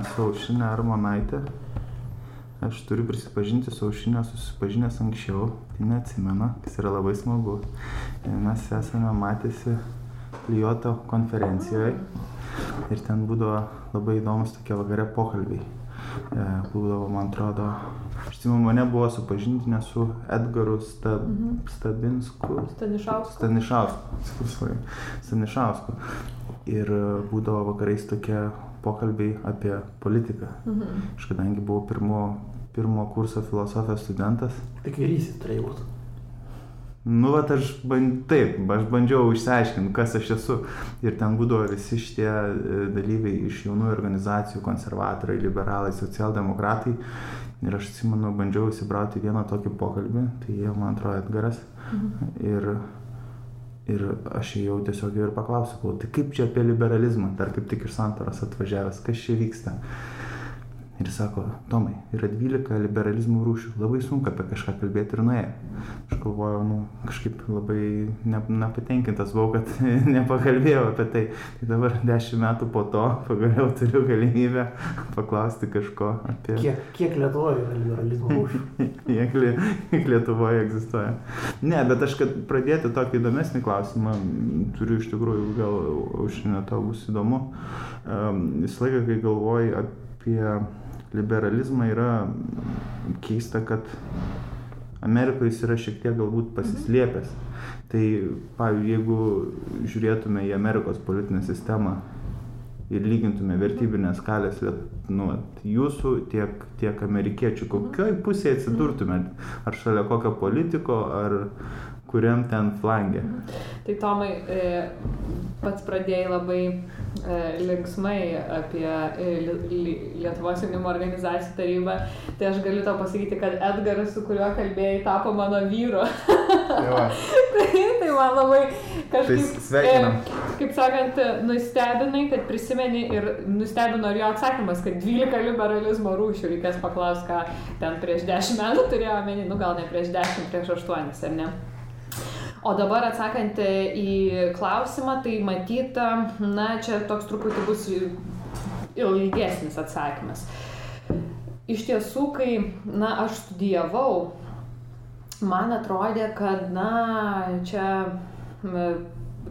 Su Aušinė Armonaitė. Aš turiu prisipažinti, su Aušinė susipažinęs anksčiau, tai neatsimenu, kas yra labai smagu. Mes esame matėsi Lijoto konferencijoje ir ten būdavo labai įdomus tokie vakarė pokalbiai. E, būdavo, man atrodo, aš atsimenu, mane buvo supažintinę su Edgaru Stab, Stabinsku. Stanišauskas. Stanišausku, atsiprašau, Stanišausku. Ir e, būdavo vakarais tokie pokalbiai apie politiką. Mhm. Aš kadangi buvau pirmo, pirmo kurso filosofijos studentas, Tai kairysis turėjai būti. nu, va, aš, band, taip, aš bandžiau išsiaiškinti, kas aš esu. Ir ten būdavo visi šitie e, dalyviai iš jaunų organizacijų, konservatoriai, liberalai, socialdemokratai. Ir aš atsimenu, bandžiau įsibrauti vieną tokį pokalbį, tai jie, man atrodo, Edgaras. Ir, ir aš jau tiesiog ir paklausiau, tai kaip čia apie liberalizmą, dar kaip tik iš santoros atvažiavęs, kas čia vyksta. Ir jis sako, Tomai, yra 12 liberalizmų rūšių, labai sunku apie kažką kalbėti ir nuėjo. Aš galvojau, nu, kažkaip labai ne, nepatenkintas buvau, kad nepakalbėjau apie tai. Tai dabar 10 metų po to pagaliau turiu galimybę paklausti kažko apie... Kiek, kiek Lietuvoje yra liberalizmo rūšių? Kiek Lie- kiek Lietuvoje egzistuoja. Ne, bet aš, kad pradėti tokį įdomesnį klausimą, turiu iš tikrųjų, gal aušinė tau bus įdomu. Um, Visą laiką, kai galvoji apie liberalizmą, yra keista, kad Amerikoje jis yra šiek tiek galbūt pasislėpęs. Tai, pavyzdžiui, jeigu žiūrėtume į Amerikos politinę sistemą ir lygintume vertybinės skalės liet- nu, jūsų tiek, tiek amerikiečių, kokioj pusėje atsidurtumėt? Ar šalia kokio politiko, ar kuriam ten flangė? Tai Tomai, e, pats pradėjai labai e, linksmai apie e, Li- Li- Lietuvos jaunimo organizacijų tarybą. Tai aš galiu tau pasakyti, kad Edgaras, su kuriuo kalbėjai, tapo mano vyru. tai, tai man labai kažkaip... Tai sveikinam. Kaip sakant, nustebinai, kad prisimeni ir nustebino ir jo atsakymas, kad 12 liberalizmo rūšių reikės paklausti, ką ten prieš 10 metų turėjo omeny, nu gal ne prieš 10, prieš 8, ar ne? O dabar atsakant į klausimą, tai matyta, na, čia toks truputį bus ilgesnis atsakymas. Iš tiesų, kai, na, aš studijavau, man atrodė, kad, na, čia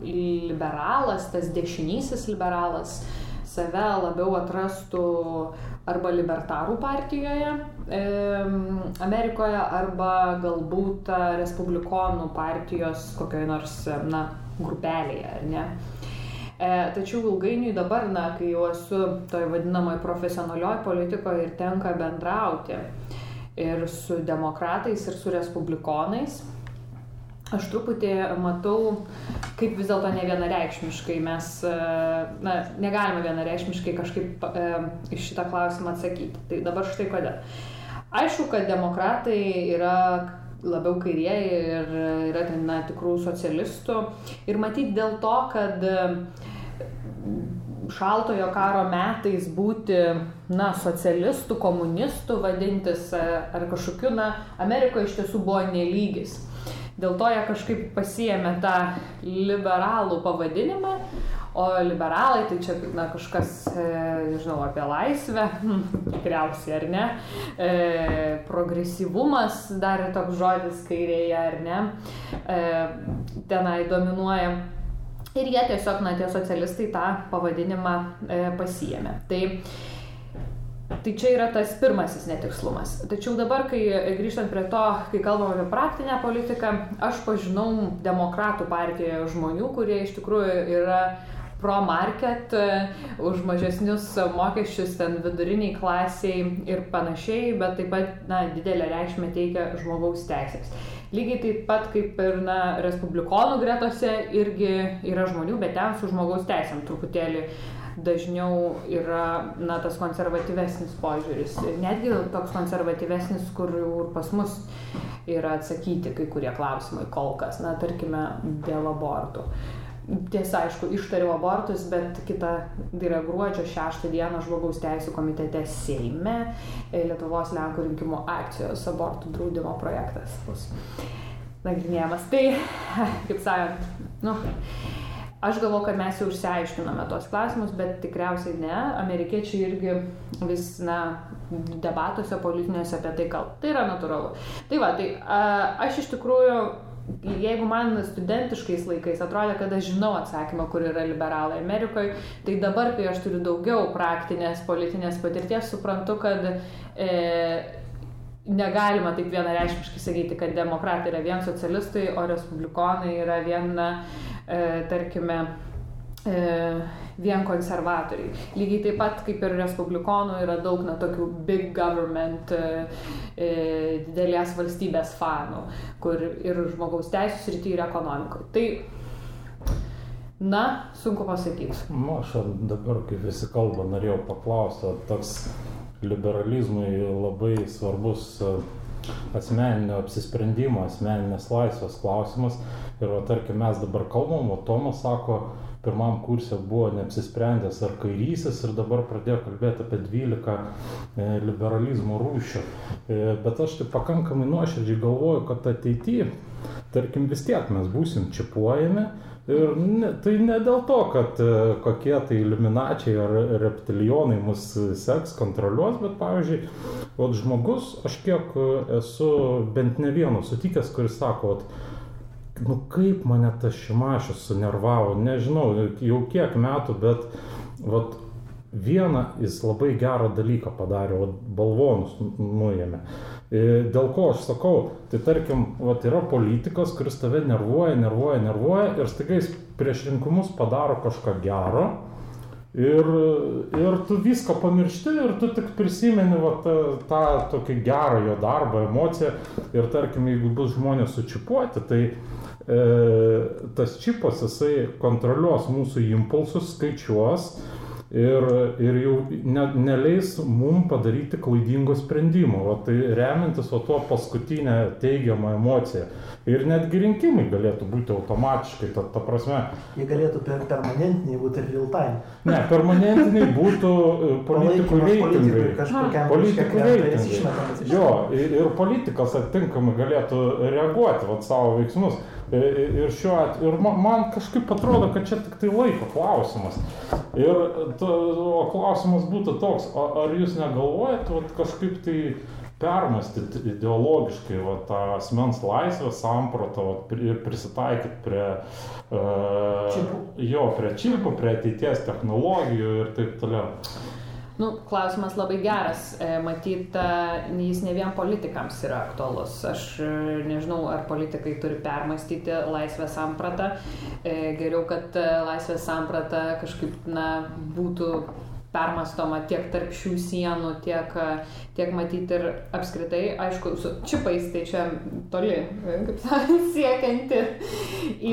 liberalas, tas dešinysis liberalas, save labiau atrastų arba libertarų partijoje Amerikoje, arba galbūt e, respublikonų partijos kokioje nors, e, na, grupelėje, ar ne? E, tačiau ilgainiui dabar, na, kai jau esu toj vadinamoje profesionalioje politikoje ir tenka bendrauti ir su demokratais, ir su respublikonais, aš truputį matau, kaip vis dėlto ne vienareikšmiškai mes, e, na, negalime vienareikšmiškai kažkaip e, iš šitą klausimą atsakyti. Tai dabar štai kodėl. Aišku, kad demokratai yra labiau kairieji ir yra ten na, tikrų socialistų. Ir matyti dėl to, kad e, šaltojo karo metais būti, na, socialistų, komunistų vadintis ar kažkokiu, na, Amerikoje iš tiesų buvo nelygis. Dėl to jie kažkaip pasiemė tą liberalų pavadinimą, o liberalai tai čia na, kažkas, e, nežinau, apie laisvę, tikriausiai ar ne, e, progresyvumas dar toks žodis kairėje ar ne, e, tenai dominuoja. Ir jie tiesiog, na, tie socialistai tą pavadinimą e, pasiemė. Tai Tai čia yra tas pirmasis netikslumas. Tačiau dabar, kai grįžtant prie to, kai kalbame apie praktinę politiką, aš pažinau demokratų partijoje žmonių, kurie iš tikrųjų yra pro-market, už mažesnius mokesčius ten viduriniai klasiai ir panašiai, bet taip pat na, didelę reikšmę teikia žmogaus teisės. Lygiai taip pat kaip ir na, respublikonų gretose irgi yra žmonių, bet ten su žmogaus teisėm truputėlį dažniau yra na, tas konservatyvesnis požiūris. Ir netgi toks konservatyvesnis, kur ir pas mus yra atsakyti kai kurie klausimai kol kas, na, tarkime, dėl abortų. Tiesa, aišku, ištariau abortus, bet kita, tai yra gruodžio 6 dieną žmogaus teisų komitete Seime Lietuvos Lenkų rinkimų akcijos abortų draudimo projektas bus nagrinėjamas. Tai, kaip sakant, nu, Aš galvoju, kad mes jau išsiaiškinome tos klausimus, bet tikriausiai ne. Amerikiečiai irgi vis, na, debatuose politiniuose apie tai kalba. Tai yra natūralu. Tai va, tai a, aš iš tikrųjų jeigu man studentiškais laikais atrodė, kad aš žinau atsakymą, kur yra liberalai Amerikoje, tai dabar, kai aš turiu daugiau praktinės politinės patirties, suprantu, kad e, negalima taip vienareiškiškai sakyti, kad demokratai yra vien socialistai, o respublikonai yra viena E, tarkime, e, vien konservatoriai. Lygiai taip pat kaip ir respublikonų yra daug na, tokių big government, e, didelės valstybės fanų, kur ir žmogaus teisų srity ir ekonomikoje. Tai, na, sunku pasakyti. Na, aš dabar, kaip visi kalba, norėjau paklausti, toks liberalizmui labai svarbus asmeninio apsisprendimo, asmeninės laisvės klausimas. Ir, va, tarkim, mes dabar kalbam, o Tomas sako, pirmam kursė buvo neapsisprendęs ar kairysis ir dabar pradėjo kalbėti apie 12 e, liberalizmo rūšių. E, bet aš tai pakankamai nuoširdžiai galvoju, kad ateityje, tarkim, vis tiek mes būsim čipuojami Ir ne, tai ne dėl to, kad e, kokie tai iliminačiai ar reptilijonai mus seks, kontroliuos, bet pavyzdžiui, vat žmogus, aš kiek e, esu bent ne vieno sutikęs, kuris sako, vat, nu kaip mane tas šimašius sunervavo, nežinau, jau kiek metų, bet vat, vieną jis labai gerą dalyką padarė, vat, balvonus nuėmė. E, dėl ko aš sakau, tai tarkim, vat, yra politikas, kuris tave nervuoja, nervuoja, nervuoja ir staiga jis prieš rinkimus padaro kažką gero ir, ir tu viską pamiršti ir tu tik prisimeni va, tą, tą tokį gerą jo darbą, emociją ir tarkim, jeigu bus žmonės sučipuoti, tai e, tas čipas jisai kontroliuos mūsų impulsus, skaičiuos, ir, ir jau ne, neleis mum padaryti klaidingo sprendimo. O tai remiantis o tuo paskutinę teigiamą emociją. Ir netgi rinkimai galėtų būti automatiškai, ta, ta prasme. Jie galėtų per, permanentiniai būti ir real time. Ne, permanentiniai būtų e, politikų reitingai. Politikų reitingai. Jo, ir, ir politikas atitinkamai galėtų reaguoti vat, savo veiksmus. E, e, ir šiuo atveju, ir man, kažkaip atrodo, kad čia tik tai laiko klausimas. Ir to, o klausimas būtų toks, ar jūs negalvojat, vat, kažkaip tai permastyti ideologiškai va, tą asmens laisvės sampratą ir prisitaikyti prie, uh, jo, prie čipų, prie ateities technologijų ir taip toliau. Nu, klausimas labai geras. E, matyt, jis ne vien politikams yra aktualus. Aš e, nežinau, ar politikai turi permastyti laisvės sampratą. E, geriau, kad laisvės samprata kažkaip na, būtų permastoma tiek tarp šių sienų, tiek, tiek matyti ir apskritai, aišku, su čipais tai čia toli, kaip sakant, siekianti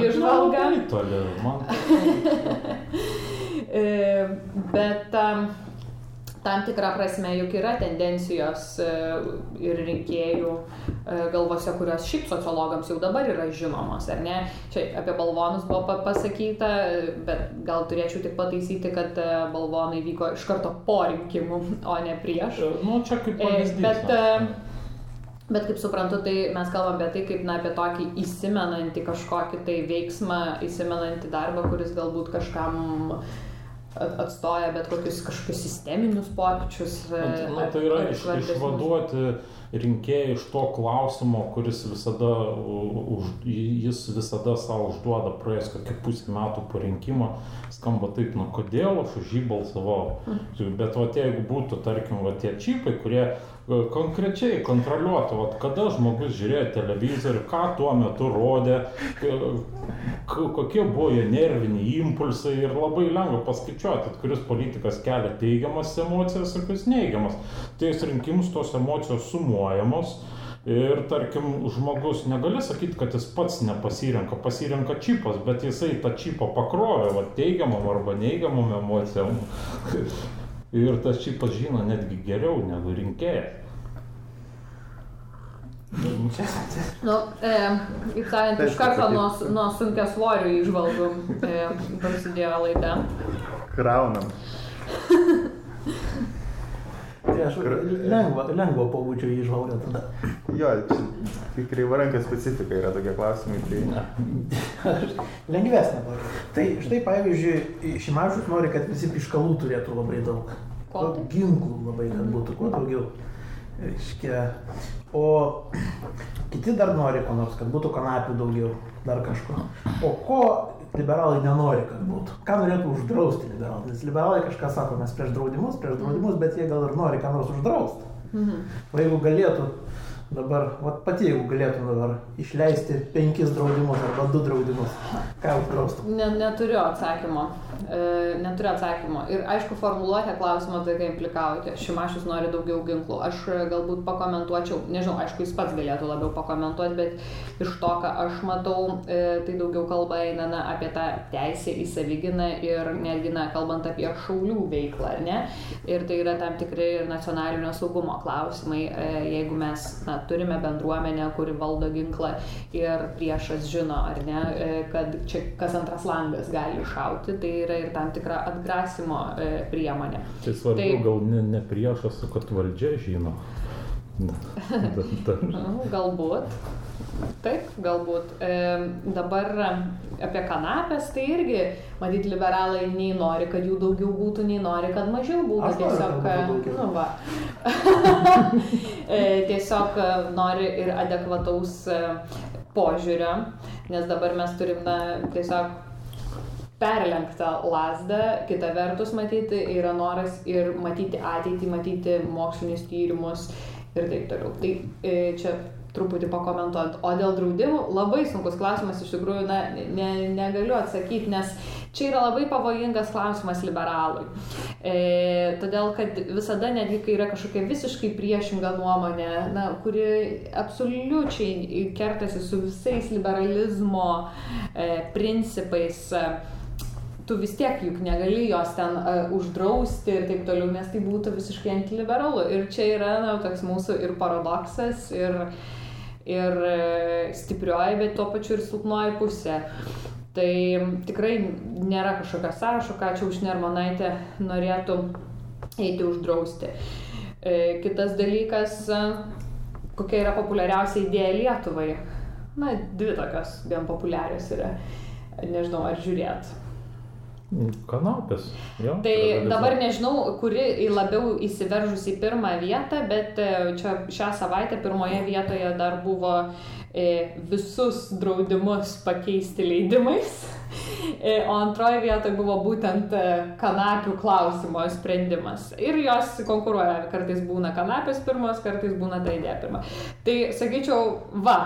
įžvalga. Toli, man. Bet um, tam tikrą prasme juk yra tendencijos e, ir rinkėjų e, galvose, kurios šiaip sociologams jau dabar yra žinomos, ar ne? Čia apie balvonus buvo pasakyta, bet gal turėčiau tik pataisyti, kad e, balvonai vyko iš karto po rinkimų, o ne prieš. Nu, čia kaip pavyzdys. Bet, Bet kaip suprantu, tai mes kalbam apie tai, kaip na, apie tokį įsimenantį kažkokį tai veiksmą, įsimenantį darbą, kuris galbūt kažkam uh, atstoja bet kokius kažkokius sisteminius pokyčius. Na, na tai yra iš, išvaduoti rinkėjai iš to klausimo, kuris visada, už, jis visada savo užduoda praėjus kokį pusę metų po rinkimo, skamba taip, nu kodėl aš už jį balsavau. Mm. Bet va, jeigu būtų, tarkim, va, tie čipai, kurie E, konkrečiai kontroliuotų, vat, kada žmogus žiūrėjo televizorių, ką tuo metu rodė, kokie buvo jo nerviniai impulsai ir labai lengva paskaičiuoti, kuris politikas kelia teigiamas emocijas ir kuris neigiamas. Tais rinkimus tos emocijos sumuojamos. Ir tarkim, žmogus negali sakyti, kad jis pats nepasirenka, pasirenka čipas, bet jisai tą čipą pakrovė, va, teigiamam arba neigiamam emocijom. Ir tas čipas žino netgi geriau negu rinkėjas. Nu, e, kaip sakant, iš karto nuo, nuo sunkia svorių išvalgų e, prasidėjo laida. Kraunam. Tai aš lengva, lengvo pobūdžio įžvalgą tada. Jo, tik kreivarankio specifika yra tokie klausimai. Tai... Lengvesnė tokia. Tai štai pavyzdžiui, Šimašius nori, kad visi piškalų turėtų labai daug. Ko? Ginklų labai, kad būtų kuo daugiau. Reiškia. O kiti dar nori ko nors, kad būtų kanapių daugiau, dar kažko. O ko liberalai nenori, kad būtų? Ką norėtų uždrausti liberalai? Nes liberalai kažką sako, mes prieš draudimus, prieš draudimus, bet jie gal ir nori ką nors uždrausti. Mhm. O jeigu galėtų dabar, vat pati jeigu galėtų dabar išleisti penkis draudimus arba du draudimus, ką uždraustų? Ne, neturiu atsakymo. E, neturiu atsakymo. Ir aišku, formuluotė klausimo tai, ką implikavote. Šimašius nori daugiau ginklų. Aš e, galbūt pakomentuočiau, nežinau, aišku, jis pats galėtų labiau pakomentuoti, bet iš to, ką aš matau, e, tai daugiau kalba eina na, apie tą teisę į savyginą ir netgi, na, kalbant apie šaulių veiklą, ne? Ir tai yra tam tikri nacionalinio saugumo klausimai, e, jeigu mes na, turime bendruomenę, kuri valdo ginklą ir priešas žino, ar ne, e, kad čia kas antras langas gali iššauti, tai yra ir tam tikra atgrasimo e, priemonė. Tai svarbu Tai- gal ne, ne priešas, kad valdžia žino. Nu, Galbūt. Taip, galbūt. E, dabar apie kanapės, tai irgi, matyt, liberalai nei nori, kad jų daugiau būtų, nei nori, kad mažiau būtų. Aš noriu, tiesiog, būtų daugiau. nu, va. E, tiesiog e, nori ir adekvataus e, požiūrio, nes dabar mes turim, na, tiesiog perlenktą lasdą, kita vertus matyti yra noras ir matyti ateitį, matyti mokslinius tyrimus ir taip toliau. Tai e, čia truputį pakomentuojant. O dėl draudimų labai sunkus klausimas, iš tikrųjų, na, ne, negaliu atsakyti, nes čia yra labai pavojingas klausimas liberalui. E, todėl, kad visada, netgi kai yra kažkokia visiškai priešinga nuomonė, na, kuri absoliučiai kertasi su visais liberalizmo e, principais, e, tu vis tiek juk negali jos ten uh, uždrausti ir taip toliau, nes tai būtų visiškai antiliberalu. Ir čia yra na, toks mūsų ir paradoksas, ir, ir e, stiprioji, bet tuo pačiu ir silpnoji pusė. Tai tikrai nėra kažkokio sąrašo, ką čia užnermonaitė norėtų eiti uždrausti. E, kitas dalykas, e, kokia yra populiariausia idėja Lietuvai. Na, dvi tokios gan populiarios yra. Nežinau, ar žiūrėt. Kanapės. Jo, Tai dabar nežinau, kuri labiau įsiveržus į pirmą vietą, bet e, čia šią savaitę pirmoje vietoje dar buvo e, visus draudimus pakeisti leidimais, E, o antroje vietoje buvo būtent kanapių klausimo sprendimas. Ir jos konkuruoja, kartais būna kanapės pirmos, kartais būna ta idėja pirma. Tai sakyčiau, va,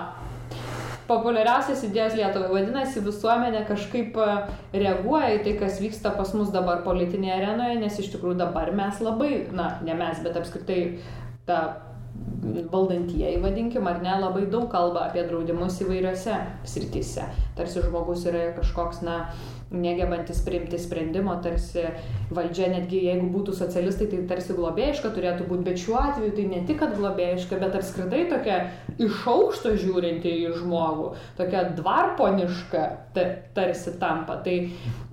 populiariausias idėjas Lietuvai. Vadinasi, visuomenė kažkaip e, reaguoja į tai, kas vyksta pas mus dabar politinėje arenoje, nes iš tikrųjų dabar mes labai, na, ne mes, bet apskritai ta valdantieji, vadinkim, ar ne, labai daug kalba apie draudimus įvairiose srityse. Tarsi žmogus yra kažkoks, na, negebantis priimti sprendimo, tarsi valdžia, netgi jeigu būtų socialistai, tai tarsi globėjiška turėtų būti, bet šiuo atveju tai ne tik, globėjiška, bet apskritai tokia iš aukšto žiūrinti į žmogų, tokia dvarponiška ta, tarsi tampa. Tai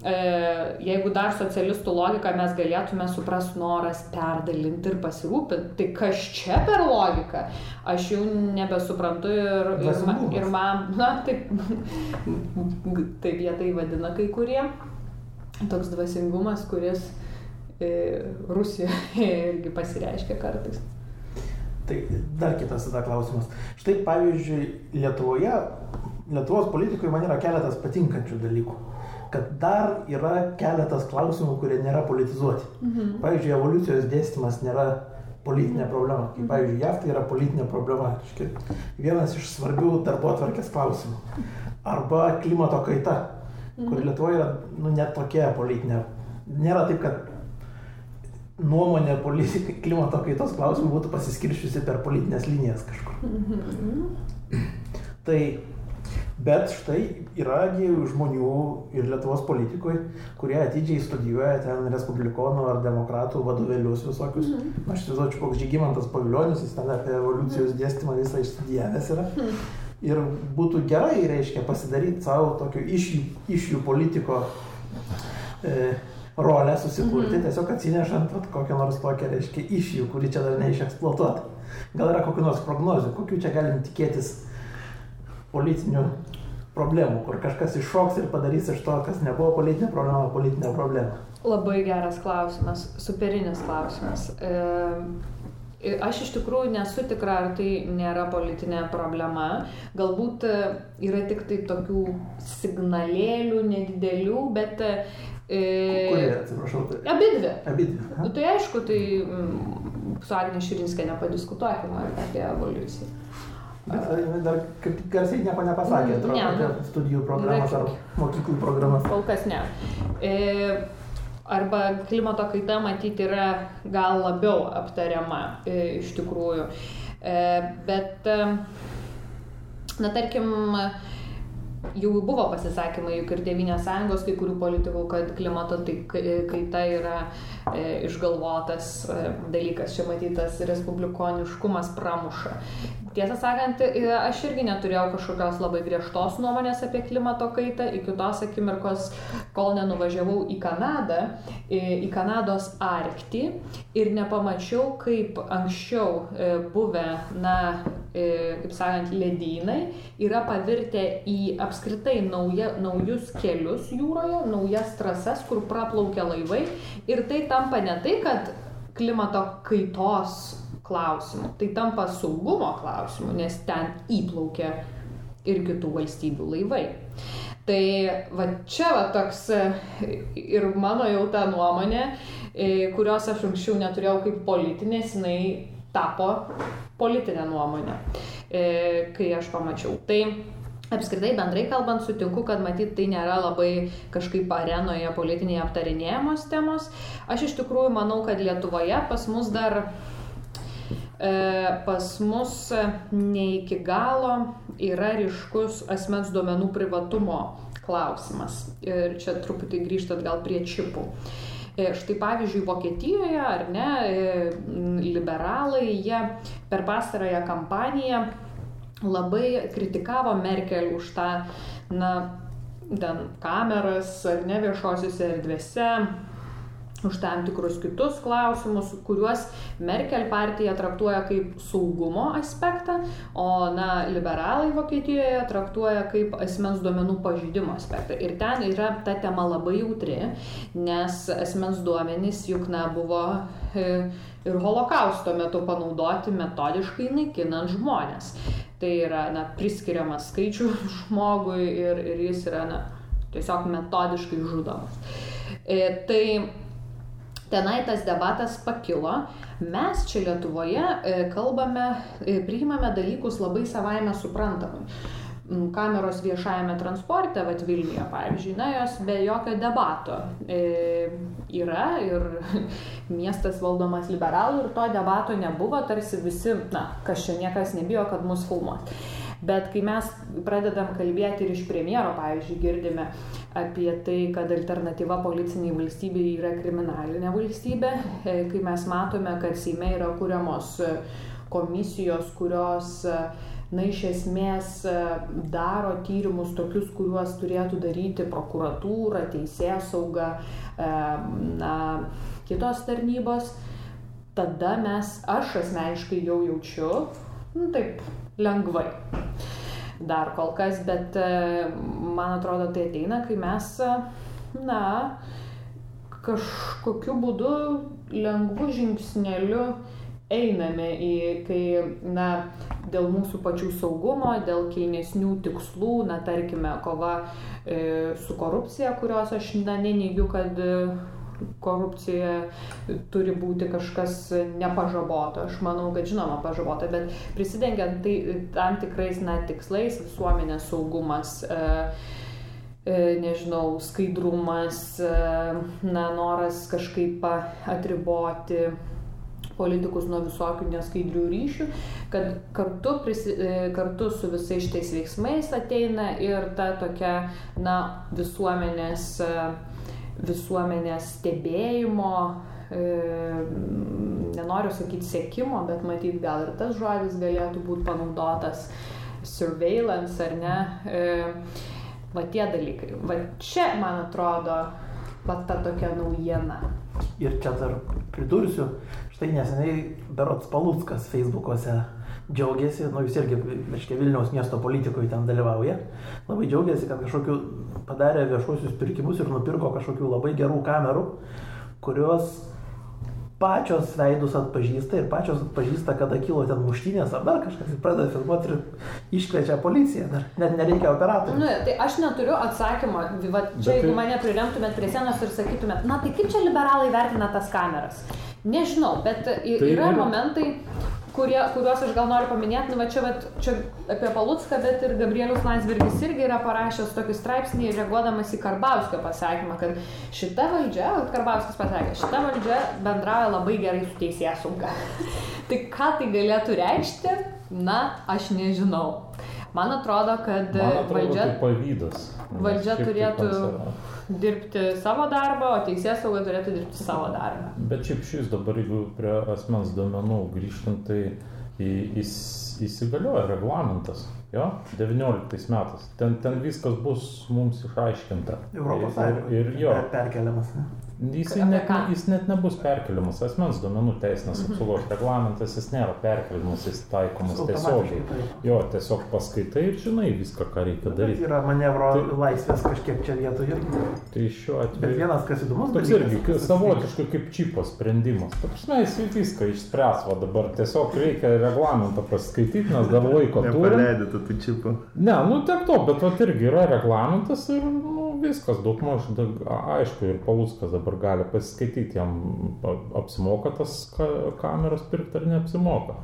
jeigu dar socialistų logiką mes galėtume suprasti noras perdalinti ir pasirūpinti, tai kas čia per logika, aš jau nebesuprantu ir, ir, ma- Dvasingumas. ir man, na taip, taip jie tai vadina kai kurie. Toks dvasingumas, kuris e, Rusijoje irgi pasireiškia kartais. Tai dar kitas tada klausimas. Štai pavyzdžiui, Lietuvoje, Lietuvos politikui man yra keletas patinkančių dalykų. Kad dar yra keletas klausimų, kurie nėra politizuoti. Mhm. Pavyzdžiui, evoliucijos dėstymas nėra politinė problema. Kaip pavyzdžiui, JAV tai yra politinė problema. Vienas iš svarbių darbo atvarkės klausimų. Arba klimato kaita, kur Lietuvoje yra nu, net tokia politinė. Nėra taip, kad nuomonė politi- klimato kaitos klausimų būtų pasiskirščiusi per politinės linijas kažkur. Tai, bet štai yra žmonių ir Lietuvos politikui, kurie atidžiai studijuoja ten respublikonų ar demokratų vadovėlius visokius. Na, aš įsivaizduoju, koks Žygimantas Paviljonis, jis ten apie evoliucijos dėstymą visą išstudijavęs yra. Ir būtų gerai, reiškia, pasidaryti savo tokio iš jų, iš jų politiko e, rolę susikurti, mm. tiesiog atsinešant vat, kokią nors tokią, reiškia, išjų, kuri čia dar neišeksploatuota. Gal yra kokių nors prognozių, kokių čia galim tikėtis politinių problemų, kur kažkas iššoks ir padarys iš to, kas nebuvo politinė problema, politinė problema. Labai geras klausimas, superinis klausimas. E, aš iš tikrųjų nesu tikra, ar tai nėra politinė problema. Galbūt yra tik tai tokių signalėlių nedidelių, bet E, Kurie, atsiprašau, tai. Abidvi. Abidvi. Nu, tai aišku, tai mm, su Agne Širinskė nepadiskutuokime apie evoliuciją. Bet dar kaip garsiai nieko nepasakė, atrodo, ne, apie studijų programas ar mokyklų programas. Kol kas ne. E, arba klimato kaita matyti yra gal labiau aptariama e, iš tikrųjų. E, bet, e, na tarkim, e, jau buvo pasisakymai juk ir Tevinės sąjungos kai kurių politikų, kad klimato tai kaita yra e, išgalvotas e, dalykas, čia matytas respublikoniškumas pramuša. Tiesą sakant, aš irgi neturėjau kažkokios labai griežtos nuomonės apie klimato kaitą iki tos akimirkos, kol nenuvažiavau į Kanadą, į Kanados Arktį ir nepamačiau, kaip anksčiau buvę, na, kaip sakant, ledynai yra pavirtę į apskritai nauja, naujus kelius jūroje, naujas trasas, kur praplaukia laivai. Ir tai tampa ne tai, kad klimato kaitos klausimu, tai tampa saugumo klausimu, nes ten įplaukia ir kitų valstybių laivai. Tai va čia va toks ir mano jau ta nuomonė, kurios aš anksčiau neturėjau kaip politinės, jinai tapo politinė nuomonė, kai aš pamačiau. Tai Apskritai bendrai kalbant, sutinku, kad matyt tai nėra labai kažkaip arenoje politinėje aptarinėjamos temos. Aš iš tikrųjų manau, kad Lietuvoje pas mus dar, e, pas mus ne iki galo yra ryškus asmens duomenų privatumo klausimas. Ir čia truputį grįžtat gal prie čipų. E, štai pavyzdžiui, Vokietijoje ar ne, e, liberalai, jie per pastarąją kampaniją labai kritikavo Merkel už tą, na, ten kameras ar ne viešosiuose erdvėse, už tam tikrus kitus klausimus, kuriuos Merkel partija traktuoja kaip saugumo aspektą, o na, liberalai Vokietijoje traktuoja kaip asmens duomenų pažydimo aspektą. Ir ten yra ta tema labai jautri, nes asmens duomenys juk na, buvo e, ir holokausto metu panaudoti metodiškai naikinant žmonės tai yra na, priskiriamas skaičių žmogui ir, ir jis yra na, tiesiog metodiškai žudomas. E, tai tenai tas debatas pakilo. Mes čia Lietuvoje e, kalbame, e, priimame dalykus labai savaime suprantamai kameros viešajame transporte, vat Vilniuje, pavyzdžiui, na, jos be jokio debato e, yra ir miestas valdomas liberalų ir to debato nebuvo, tarsi visi, na, kas čia niekas nebijo, kad mus filmuos. Bet kai mes pradedam kalbėti ir iš premjero, pavyzdžiui, girdime apie tai, kad alternatyva policiniai valstybei yra kriminalinė valstybė, e, kai mes matome, kad Seime yra kuriamos komisijos, kurios na, iš esmės e, daro tyrimus tokius, kuriuos turėtų daryti prokuratūra, teisės sauga, e, na, kitos tarnybos, tada mes, aš asmeniškai jau jaučiu, nu, taip, lengvai. Dar kol kas, bet e, man atrodo, tai ateina, kai mes, na, kažkokiu būdu lengvu žingsneliu einame į, kai, na, dėl mūsų pačių saugumo, dėl kilnesnių tikslų, na, tarkime, kova e, su korupcija, kurios aš, na, neneigiu, kad e, korupcija turi būti kažkas nepažabota. Aš manau, kad žinoma pažabota, bet prisidengiant tai tam tikrais, na, tikslais, visuomenės saugumas. E, e nežinau, skaidrumas, e, na, noras kažkaip atriboti politikus nuo visokių neskaidrių ryšių, kad kartu, prisi, e, kartu su visais šitais veiksmais ateina ir ta tokia, na, visuomenės, e, visuomenės stebėjimo, e, nenoriu sakyti sėkimo, bet matyt gal ir tas žodis galėtų būti panaudotas, surveillance ar ne. Va tie dalykai. Va čia, man atrodo, va ta tokia naujiena. Ir čia dar pridursiu, štai neseniai Berots Paluckas Facebook'ose džiaugiasi, nu jis irgi, reiškia, Vilniaus miesto politikoje ten dalyvauja, labai džiaugiasi, kad kažkokiu padarė viešuosius pirkimus ir nupirko kažkokių labai gerų kamerų, kurios pačios veidus atpažįsta ir pačios atpažįsta, kada kilo ten muštynės ar dar kažkas ir pradeda filmuoti ir iškviečia policiją, dar net nereikia operatorių. Nu, tai aš neturiu atsakymo, va, čia Bet jeigu tai- mane priremtumėt prie sienos ir sakytumėt, na tai kaip čia liberalai vertina tas kameras? Nežinau, bet y- Tai yra yra- momentai, kurie, kuriuos aš gal noriu paminėti, nu va čia, va, čia apie Palutską, bet ir Gabrielius Landsbergis irgi yra parašęs tokį straipsnį, reaguodamas į Karbauskio pasakymą, kad šita valdžia, Karbauskis pasakė, šita valdžia bendrauja labai gerai su teisės sauga. tai ką tai galėtų reikšti, na, aš nežinau. Man atrodo, kad Man atrodo, valdžia tai pavydas. valdžia tai turėtų- dirbti savo darbą, o teisės sauga turėtų dirbti savo darbą. Bet šiaip šis dabar, jeigu prie asmens duomenų grįžtant, tai įs- įsigalioja reglamentas. Jo, 19 metais. Ten, ten viskas bus mums išaiškinta. Europos Ir, Sąjungoje ir jo, per- perkeliamas. ne? Jis, net, jis net nebus perkeliamas. Asmens duomenų teisinės apsaugos reglamentas, jis nėra perkeliamas, jis taikomas tiesiogiai. Taip. Jo, tiesiog paskaitai ir žinai viską, ką reikia Bet daryti. yra manevro Tai- laisvės kažkiek čia vietoje. Tai šiuo Bet atveju... vienas, kas įdomus, Toks irgi savotiškai kaip čipo sprendimas. Ta prasme, jis viską išspręs, va dabar tiesiog reikia reglamentą paskaityti, nes dar laiko turim. Nepaleidėte tų čipų. Ne, nu tiek to, bet va irgi yra reglamentas ir nu, viskas daugmaž, da- aišku, ir Paluskas dabar gali pasiskaityti, jam apsimoka tas ka kameras pirkti ar neapsimoka.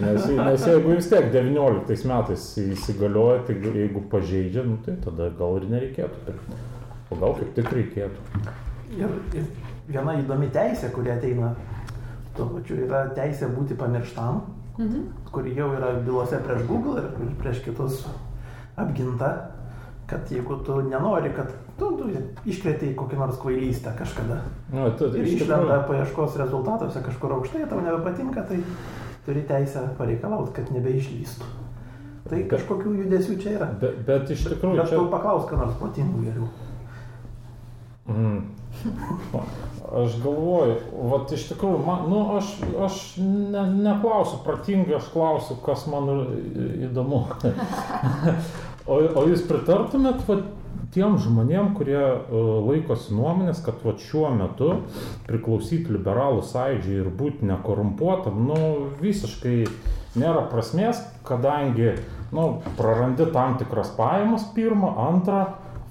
Nes, nes jeigu vis tiek 19 metais įsigalioja, tai jeigu pažeidžia, nu, tai tada gal ir nereikėtų pirkti. O gal kaip tik reikėtų. Ir, ir viena įdomi teisė, kuri ateina tuo pačiu, yra teisė būti pamirštam, Mhm. kuri jau yra bylose prieš Google ir prieš kitus apginta, kad jeigu tu nenori, kad tu, tu iškrėtėjai kokį nors kvailystę kažkada Nu, tu, ir iš išlenda paieškos rezultatuose kažkur aukštai, tau nebepatinka, tai turi teisę pareikalauti, kad nebeišlystų. Tai kažkokių judesių čia yra. bet, bet iš tikrųjų Bet čia... tu paklausk, ką nors protingų geriau. Mm. Aš galvoju, vat iš tikrųjų, man, nu, aš, aš ne, neklausiu protingai, aš klausiu, kas man įdomu. o, o jūs pritartumėt vat, tiem žmonėm, kurie uh, laikosi nuomonės, kad vat, šiuo metu priklausyti liberalų sąjūdžiui ir būti nekorumpuotam, nu, visiškai nėra prasmės, kadangi, nu, prarandi tam tikras pajamas pirmą, antrą,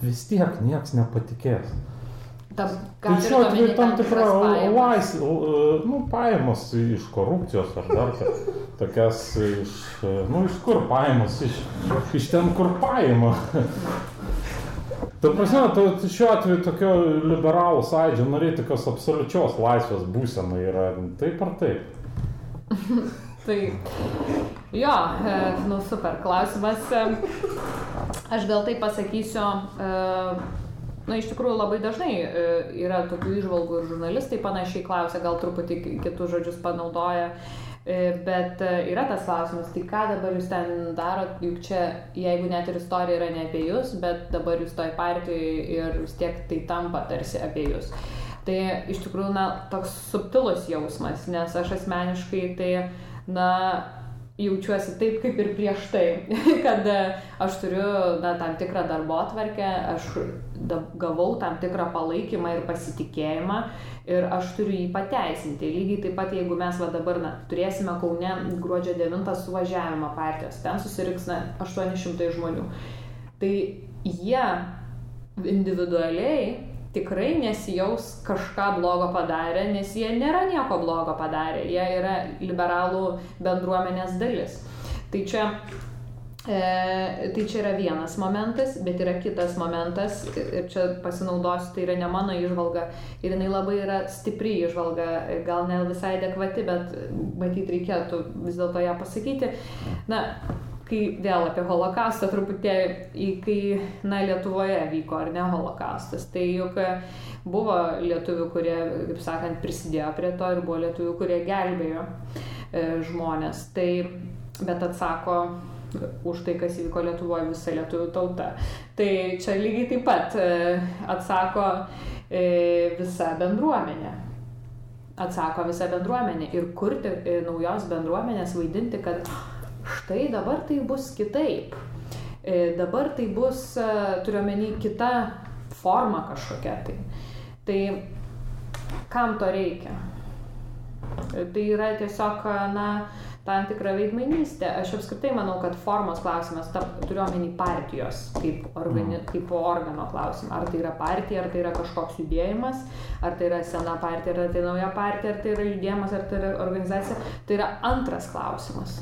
vis tiek niekas nepatikės. Tam, Tai šiuo atveju tam tikra laisvė. laisvė, nu, pajamas iš korupcijos ar dar ką- tokias iš, nu, iš kur pajamas, iš, iš ten, kur paima. Ta prasme, tu, šiuo atveju tokio liberalų sąjūdžio nariai tokios absoliučios laisvės būsena yra taip ar taip. Tai jo, e, nu super klausimas. E, Aš gal tai pasakysiu, e, na iš tikrųjų labai dažnai yra tokių išvalgų ir žurnalistai panašiai klausia, gal truputį ki- kitus žodžius panaudoja. E, Bet e, yra tas klausimas, tai ką dabar jūs ten darot, juk čia, jeigu net ir istorija yra ne apie jūs, bet dabar jūs toj partijoje ir vis tiek tai tampa tarsi apie jūs. Tai iš tikrųjų, na, toks subtilus jausmas, nes aš asmeniškai tai, na, jaučiuosi taip kaip ir prieš tai, kad e, aš turiu na, tam tikrą darbo atvarkę, aš gavau tam tikrą palaikymą ir pasitikėjimą ir aš turiu jį pateisinti. Lygiai taip pat, jeigu mes va dabar na, turėsime Kaune gruodžio 9 suvažiavimą partijos, ten susirinks na, 800 žmonių. Tai jie individualiai tikrai nesijaus kažką blogo padarę, nes jie nėra nieko blogo padarę, jie yra liberalų bendruomenės dalis. Tai čia, e, tai čia yra vienas momentas, bet yra kitas momentas ir čia pasinaudosiu, tai yra ne mano išvalga ir jinai labai yra stipri išvalga, gal ne visai adekvati, bet matyt reikėtų vis dėlto ją pasakyti. Na, kai vėl apie holokaustą truputėlį, kai, na, Lietuvoje vyko ar ne holokaustas, tai juk buvo lietuvių, kurie, kaip sakant, prisidėjo prie to ir buvo lietuvių, kurie gelbėjo e, žmonės. Tai, bet atsako už tai, kas įvyko Lietuvoje visa lietuvių tauta. Tai čia lygiai taip pat e, atsako e, visa bendruomenė. Atsako visa bendruomenė ir kurti e, naujos bendruomenės, vaidinti, kad štai dabar tai bus kitaip. Dabar tai bus, turiuomenį, kita forma kažkokia. Tai, tai kam to reikia? Tai yra tiesiog, na, tam tikrą veidmainystę. Aš apskritai manau, kad formos klausimas, turiu omeny partijos kaip, organi, mm. kaip organo klausimą. Ar tai yra partija, ar tai yra kažkoks judėjimas, ar tai yra sena partija, ar tai nauja partija, ar tai yra judėjimas, ar tai yra organizacija. Tai yra antras klausimas.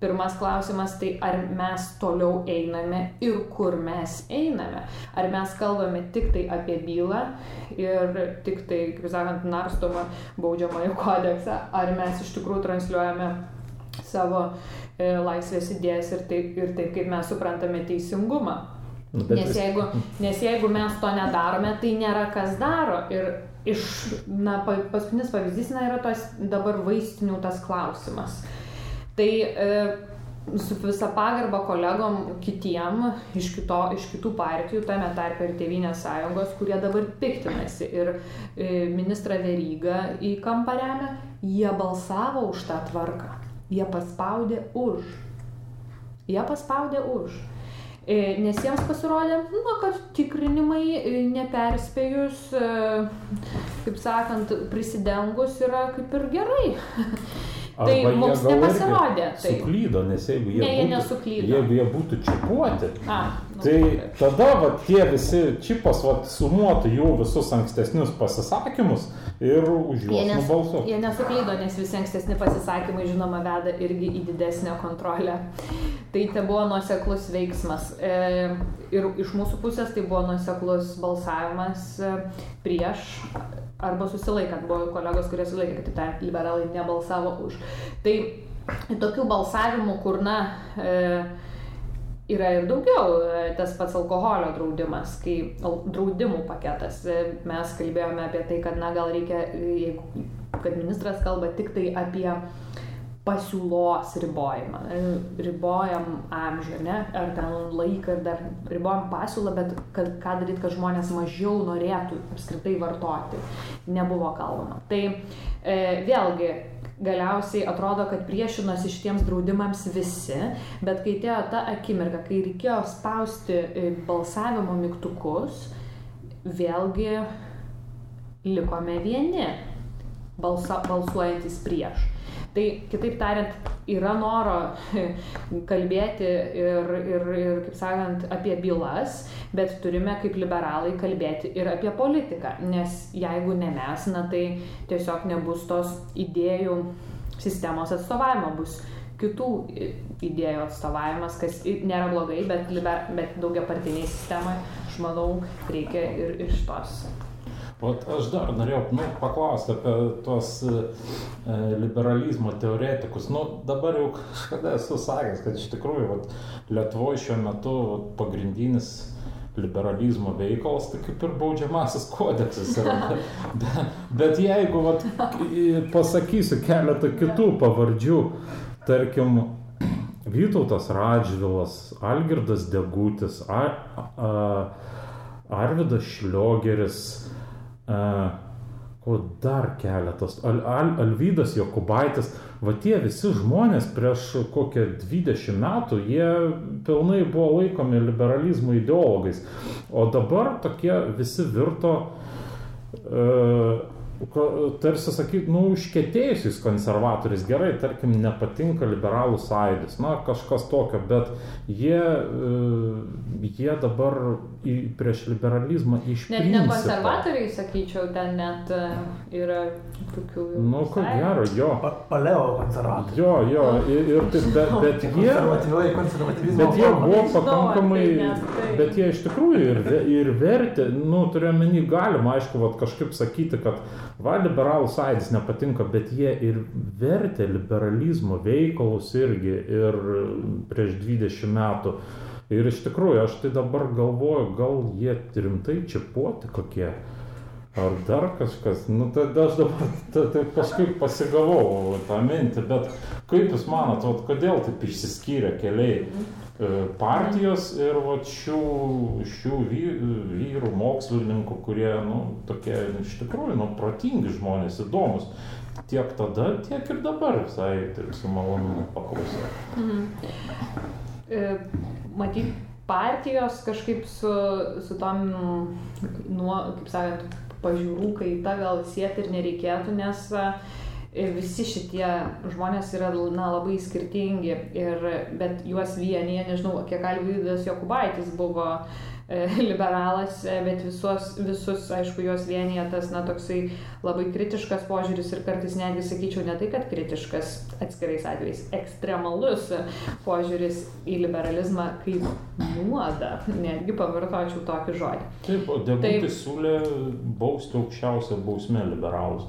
Pirmas klausimas tai ar mes toliau einame ir kur mes einame. Ar mes kalbame tik tai apie bylą ir tik tai, kaip sakant, narstomą baudžiamąjį kodeksą, ar mes iš tikrųjų transliuojame savo e, laisvės idėjas ir taip, ir taip, kaip mes suprantame teisingumą. Nu, nes jeigu, nes jeigu mes to nedarome, tai nėra kas daro. Ir iš, na, paskutinis pavyzdys, na, yra tos dabar vaistinių tas klausimas. Tai e, su visa pagarba kolegom kitiem iš, kito, iš kitų partijų, tame tarpe ir Tevinės sąjungos, kurie dabar piktinasi ir e, ministrą Verygą į kampą remia, jie balsavo už tą tvarką. Jie paspaudė už. Jie paspaudė už. E, nes jiems pasirodė, nu, kad tikrinimai neperspėjus, kaip sakant, prisidengus yra kaip ir gerai. tai mums nepasirodė. Tai. Suklydo, nes jeigu jie, ne, jie būtų, nesuklydo. jeigu jie būtų čipuoti, A, nu, tai tada va, tie visi čipas va, sumuotų jų visus ankstesnius pasisakymus ir už juos nes, nubalsuoti. Jie nesuklydo, nes visi ankstesni pasisakymai, žinoma, veda irgi į didesnę kontrolę. Tai tai buvo nuoseklus veiksmas. E, ir iš mūsų pusės tai buvo nuoseklus balsavimas e, prieš arba susilaikant. Buvo kolegos, kurie sulaikė, kad tai liberalai nebalsavo už. Tai tokių balsavimų, kur, na, e, yra ir daugiau. E, tas pats alkoholio draudimas, kai draudimų paketas. E, mes kalbėjome apie tai, kad, na, gal reikia, kad ministras kalba tik tai apie pasiūlos ribojimą. Ribojam amžių, ne? Ar ten laiką, dar ribojam pasiūlą, bet kad, ką daryti, kad žmonės mažiau norėtų apskritai vartoti. Nebuvo kalbama. Tai e, vėlgi, galiausiai atrodo, kad priešinosi šitiems draudimams visi, bet kai atėjo ta akimirka, kai reikėjo spausti e, balsavimo mygtukus, vėlgi likome vieni balsa, balsuojantis prieš. Tai kitaip tariant, yra noro kalbėti ir, ir, ir, kaip sakant, apie bylas, bet turime kaip liberalai kalbėti ir apie politiką, nes jeigu ne mes, na tai tiesiog nebus tos idėjų sistemos atstovavimo, bus kitų idėjų atstovavimas, kas nėra blogai, bet, liber, bet daugia partiniai sistemai, aš manau, reikia ir iš tos Vat aš dar norėjau nu, paklausti apie tuos e, liberalizmo teoretikus. Nu, dabar jau kažkada esu sakęs, kad iš tikrųjų vat, Lietuvoje šiuo metu vat, pagrindinis liberalizmo veikalas, tai kaip ir baudžiamasis kodeksas yra. Bet, bet jeigu vat, pasakysiu keletą kitų pavardžių, tarkim, Vytautas Radžvilas, Algirdas Degutis, Ar, a, Arvidas Šliogeris, o dar keletas, Al, Al, Alvydas Jokubaitis, va tie visi žmonės prieš kokią 20 metų, jie pilnai buvo laikomi liberalizmo ideologais, o dabar tokie visi virto uh, tarsi sakyt, nu, užkėtėjusiais konservatoriais, gerai, tarkim, nepatinka liberalų sąjūdis, na, kažkas tokio, bet jie, e, jie dabar į, prieš liberalizmą iš Net ne konservatoriai, sakyčiau, ten net e, yra tokių... Nu, ko gero, jo. Pa, paleo konservatoriai. Jo, jo, ir, ir taip, bet, bet jie... Bet jie buvo pakankamai... Bet jie iš tikrųjų ir, ir vertė, nu, turiu menį, galima, aišku, vat, kažkaip sakyti, kad Va, liberalų sąjūdis nepatinka, bet jie ir vertė liberalizmo veikalus irgi ir prieš 20 metų. Ir iš tikrųjų, aš tai dabar galvoju, gal jie rimtai čiapuoti kokie. ar dar kažkas. Nu, tai aš dabar tai, tai kažkaip pasigavau tą mintį, bet kaip Jūs manote, kodėl taip išsiskyrė keliai e, partijos ir va, šių, šių vyrų, mokslininkų, kurie, nu, tokie iš tikrųjų, nu, protingi žmonės, įdomus. Tiek tada, tiek ir dabar visai taip su malonumu paklausau. Mhm. E, matyt, partijos kažkaip su, su tom, nuo, kaip sakant, pažiūrų kaita gal sėti ir nereikėtų, nes e, visi šitie žmonės yra na, labai skirtingi, ir, bet juos vienyje, nežinau, kiek Alvydas Jokubaitis buvo E, liberalas, e, bet visus, visus, aišku, juos vienyje tas, na, toksai labai kritiškas požiūris ir kartais netgi sakyčiau ne tai, kad kritiškas atskirais atvejais, ekstremalus požiūris į liberalizmą kaip nuodą, netgi pavartočiau tokį žodį. Taip, o Degutis siūlė bausti aukščiausią bausmę liberalus.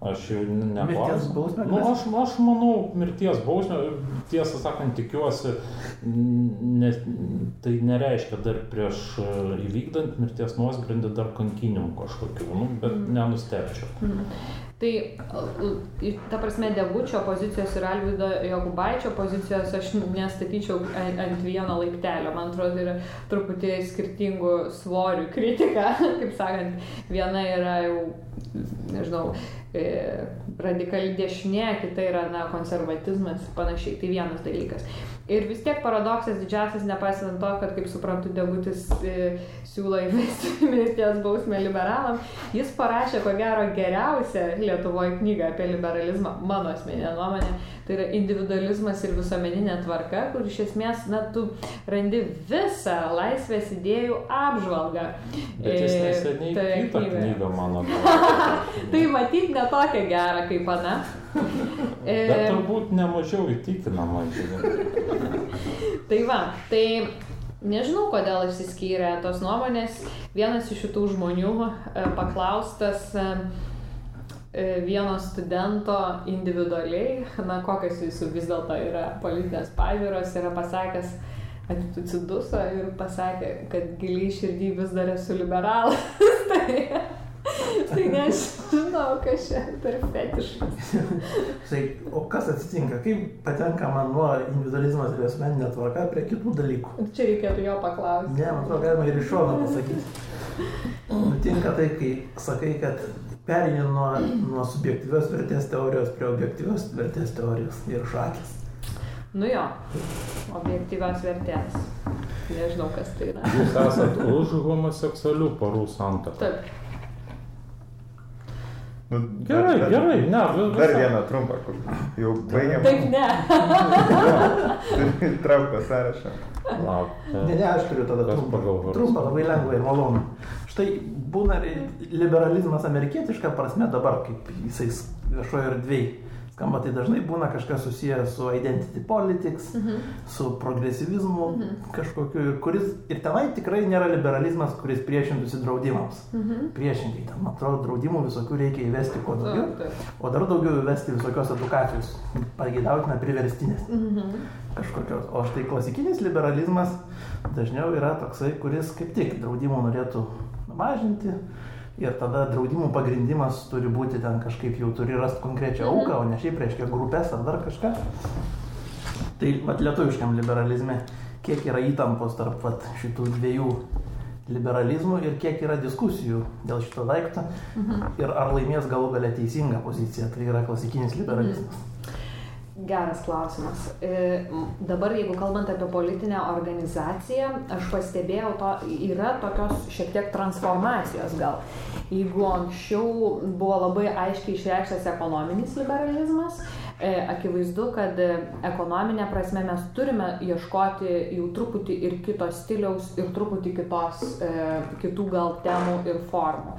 Aš jau neklausiu. Nu, aš, aš manau, mirties bausmė, tiesą sakant, tikiuosi, ne, tai nereiškia dar prieš e, įvykdant mirties nuosprendį dar kankinimų kažkokių, nu, bet mm. nenustepčiau. Mm. Tai, ta prasme, Degučio pozicijos ir Alvido Jokubaičio pozicijos aš nestatyčiau ant vieno laiptelio. Man atrodo, tai yra truputį skirtingų svorių kritika. Kaip sakant, viena yra jau, nežinau, e, radikali dešinė, kita yra na, konservatizmas ir panašiai. Tai vienas dalykas. Ir vis tiek paradoksas didžiausias, nepaisant to, kad, kaip suprantu, Degutis e, siūlo įvesti mirties bausmę liberalam, jis parašė, ko gero, geriausią Lietuvoje knygą apie liberalizmą, mano asmeninė nuomonė. Tai yra individualizmas ir visuomeninė tvarka, kur iš esmės, na, tu randi visą laisvės idėjų apžvalgą. Bet jis e, neseniai tai kitą knygą, mano. tai matyt, ne tokia gera kaip Ana. Bet turbūt nemažiau įtikinama, žinai. tai va, tai nežinau, kodėl išsiskyrė tos nuomonės. Vienas iš šitų žmonių e, paklaustas e, vieno studento individualiai, na kokios jūsų vis dėlto yra politinės pažiūros, yra pasakęs, atituciduso ir pasakė, kad giliai širdį vis dar esu liberalas. tai tai nežinau, kas čia per fetiškas. tai, o kas atsitinka, kaip patenkama nuo individualizmas ir asmeninė tvarka prie kitų dalykų? Čia reikėtų jo paklausti. Ne, man atrodo, galima ir iš šono pasakyti. Nutinka taip, kai sakai, kad perini nuo, nuo subjektyvios vertės teorijos prie objektyvios vertės teorijos ir šakės. Nu jo, objektyvios vertės. Nežinau, kas tai yra. Jūs esate už homoseksualių porų santoką. Taip. Nu, gerai, dar, gerai, ne. Vis, dar vieną trumpą, kur jau baigėm. Taip, ne. Trauką sąrašą. Lauk. Ne, ne, aš turiu tada trumpą. Trumpą, labai lengvą ir malonų. Štai būna liberalizmas amerikietiška prasme dabar, kaip jisai viešojo erdvėje skamba, tai dažnai būna kažkas susijęs su identity politics, mhm. su progresyvizmu mhm. kažkokiu, kuris ir tenai tikrai nėra liberalizmas, kuris priešintųsi draudimams. Mhm. Priešingai, ten, man atrodo, draudimų visokių reikia įvesti kuo daugiau, taip, taip. o dar daugiau įvesti visokios edukacijos, pageidautina priverstinės. Mhm. Kažkokios. O štai klasikinis liberalizmas dažniau yra toksai, kuris kaip tik draudimų norėtų mažinti ir tada draudimų pagrindimas turi būti ten kažkaip jau turi rasti konkrečią mhm. auką, o ne šiaip reiškia grupės ar dar kažką. Tai vat lietuviškam liberalizme, kiek yra įtampos tarp vat, šitų dviejų liberalizmų ir kiek yra diskusijų dėl šito daikto mhm. ir ar laimės galų galę teisingą poziciją, tai yra klasikinis liberalizmas. Mhm. Geras klausimas. E, dabar, jeigu kalbant apie politinę organizaciją, aš pastebėjau, to yra tokios šiek tiek transformacijos gal. Jeigu anksčiau buvo labai aiškiai išreikštas ekonominis liberalizmas, e, akivaizdu, kad ekonominė prasme mes turime ieškoti jau truputį ir kito stiliaus, ir truputį kitos, e, kitų gal temų ir formų.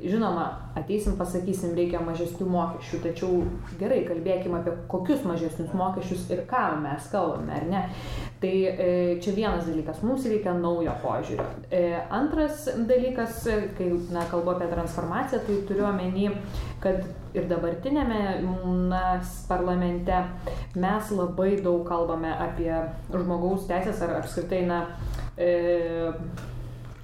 Žinoma, ateisim, pasakysim, reikia mažesnių mokesčių, tačiau gerai, kalbėkime apie kokius mažesnius mokesčius ir ką mes kalbame, ar ne. Tai e, čia vienas dalykas, mums reikia naujo požiūrio. E, antras dalykas, kai na, kalbu apie transformaciją, tai turiu omeny, kad ir dabartinėme na, parlamente mes labai daug kalbame apie žmogaus teisės ar apskritai na, e,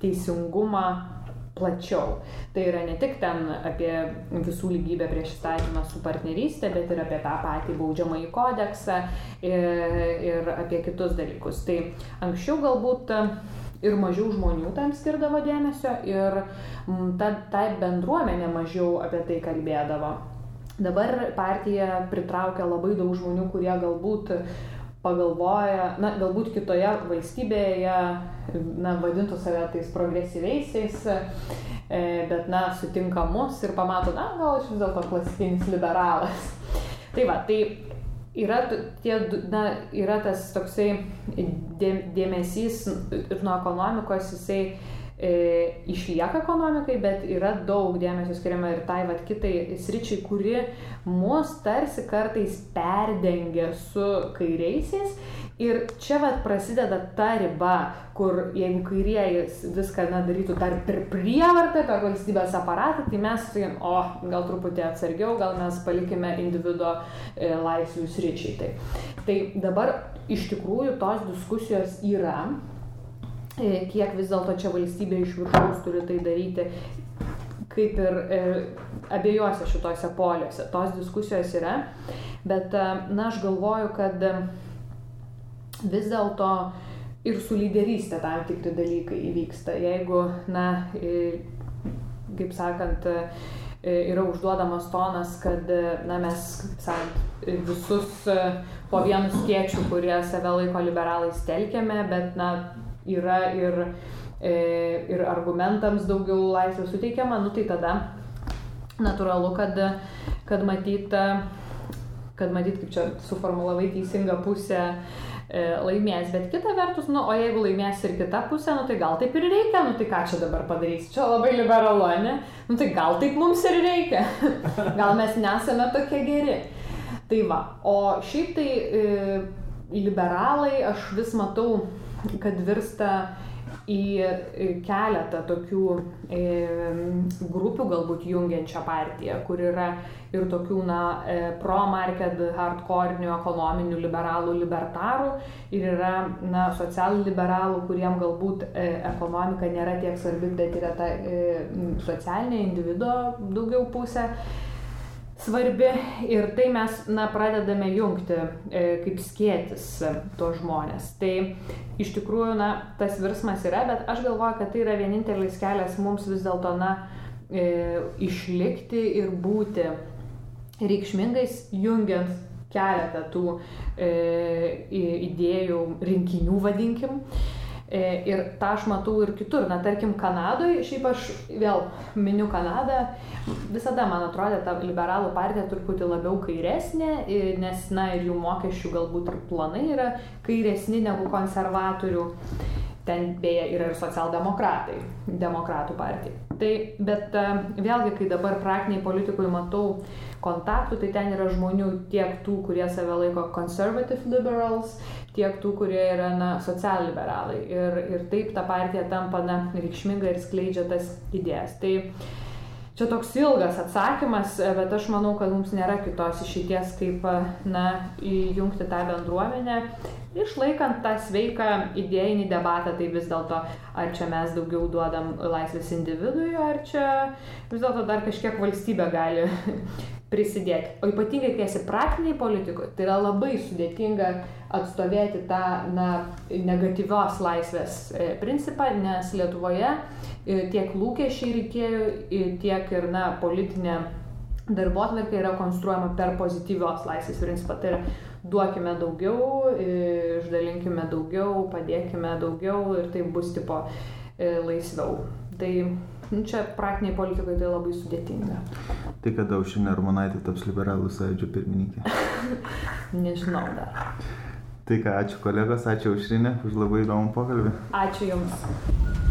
teisingumą plačiau. Tai yra ne tik ten apie visų lygybę prieš įstatymą su partnerystė, bet ir apie tą patį baudžiamąjį kodeksą ir, ir apie kitus dalykus. Tai anksčiau galbūt ir mažiau žmonių tam skirdavo dėmesio ir ta, ta bendruomenė mažiau apie tai kalbėdavo. Dabar partija pritraukia labai daug žmonių, kurie galbūt pagalvoja, na, galbūt kitoje valstybėje, na, vadintų save tais progresyviaisiais, e, bet, na, sutinka mus ir pamato, na, gal aš vis dėlto klasikinis liberalas. Tai va, tai yra, tie, na, yra tas toksai dėmesys ir nuo ekonomikos jisai išlieka ekonomikai, bet yra daug dėmesio skiriama ir tai vat kitai sričiai, kuri mus tarsi kartais perdengia su kairiaisiais. Ir čia vat prasideda ta riba, kur jeigu kairieji viską na, darytų dar per prievartą, per valstybės aparatą, tai mes sakykim, o gal truputį atsargiau, gal mes palikime individuo e, laisvių sričiai. Tai. tai dabar iš tikrųjų tos diskusijos yra, E, kiek vis dėlto čia valstybė iš viršaus turi tai daryti, kaip ir e, abiejose šitose poliuose. Tos diskusijos yra, bet, e, na, aš galvoju, kad e, vis dėlto ir su lyderystė tam tikri dalykai įvyksta. Jeigu, na, e, kaip sakant, e, yra užduodamas tonas, kad na, mes, kaip sakant, visus po vienu skiečiu, kurie save laiko liberalais telkėme, bet na, yra ir, e, ir argumentams daugiau laisvės suteikiama, nu tai tada natūralu, kad, kad matyt, kad matyt, kaip čia suformulavai teisingą pusę e, laimės, bet kita vertus, nu, o jeigu laimės ir kita pusė, nu tai gal taip ir reikia, nu tai ką čia dabar padarys, čia labai liberalu, ne? Nu tai gal taip mums ir reikia, gal mes nesame tokie geri. Tai va, o šiaip tai e, liberalai aš vis matau kad virsta į keletą tokių e, grupių galbūt jungiančią partiją, kur yra ir tokių, na, e, pro-market, hardcore'inių, ekonominių liberalų, libertarų, ir yra, na, socialliberalų, kuriem galbūt e, ekonomika nėra tiek svarbi, bet yra ta socialinė individuo daugiau pusė svarbi ir tai mes na, pradedame jungti e, kaip skėtis e, tuos žmonės. Tai iš tikrųjų na, tas virsmas yra, bet aš galvoju, kad tai yra vienintelis kelias mums vis dėlto na, e, išlikti ir būti reikšmingais, jungiant keletą tų e, idėjų rinkinių, vadinkim. E, ir tą aš matau ir kitur. Na, tarkim, Kanadoje, šiaip aš vėl miniu Kanadą, visada man atrodė ta liberalų partija truputį labiau kairesnė, nes, na, ir jų mokesčių galbūt ir planai yra kairesni negu konservatorių. Ten beje yra ir socialdemokratai, demokratų partija. Tai, bet e, vėlgi, kai dabar praktiniai politikui matau kontaktų, tai ten yra žmonių tiek tų, kurie save laiko conservative liberals, tiek tų, kurie yra na, socialliberalai. Ir, ir taip ta partija tampa na, reikšminga ir skleidžia tas idėjas. Tai čia toks ilgas atsakymas, bet aš manau, kad mums nėra kitos išeities, kaip na, įjungti tą bendruomenę. Išlaikant tą sveiką idėjinį debatą, tai vis dėlto, ar čia mes daugiau duodam laisvės individui, ar čia vis dėlto dar kažkiek valstybė gali prisidėti. O ypatingai, kai esi praktiniai politikoje, tai yra labai sudėtinga atstovėti tą na, negatyvios laisvės e, principą, nes Lietuvoje e, tiek lūkesčiai reikėjo, e, tiek ir na, politinė darbo atvarkė yra konstruojama per pozityvios laisvės principą. Tai yra duokime daugiau, išdalinkime daugiau, padėkime daugiau ir tai bus tipo laisviau. Tai Nu, čia praktiniai politikai tai labai sudėtinga. Tai kada Aušinė Armonaitė taps liberalų sąjūdžio pirmininkė? Nežinau dar. Tai ką, ačiū kolegos, ačiū Aušinė už labai įdomų pokalbį. Ačiū Jums.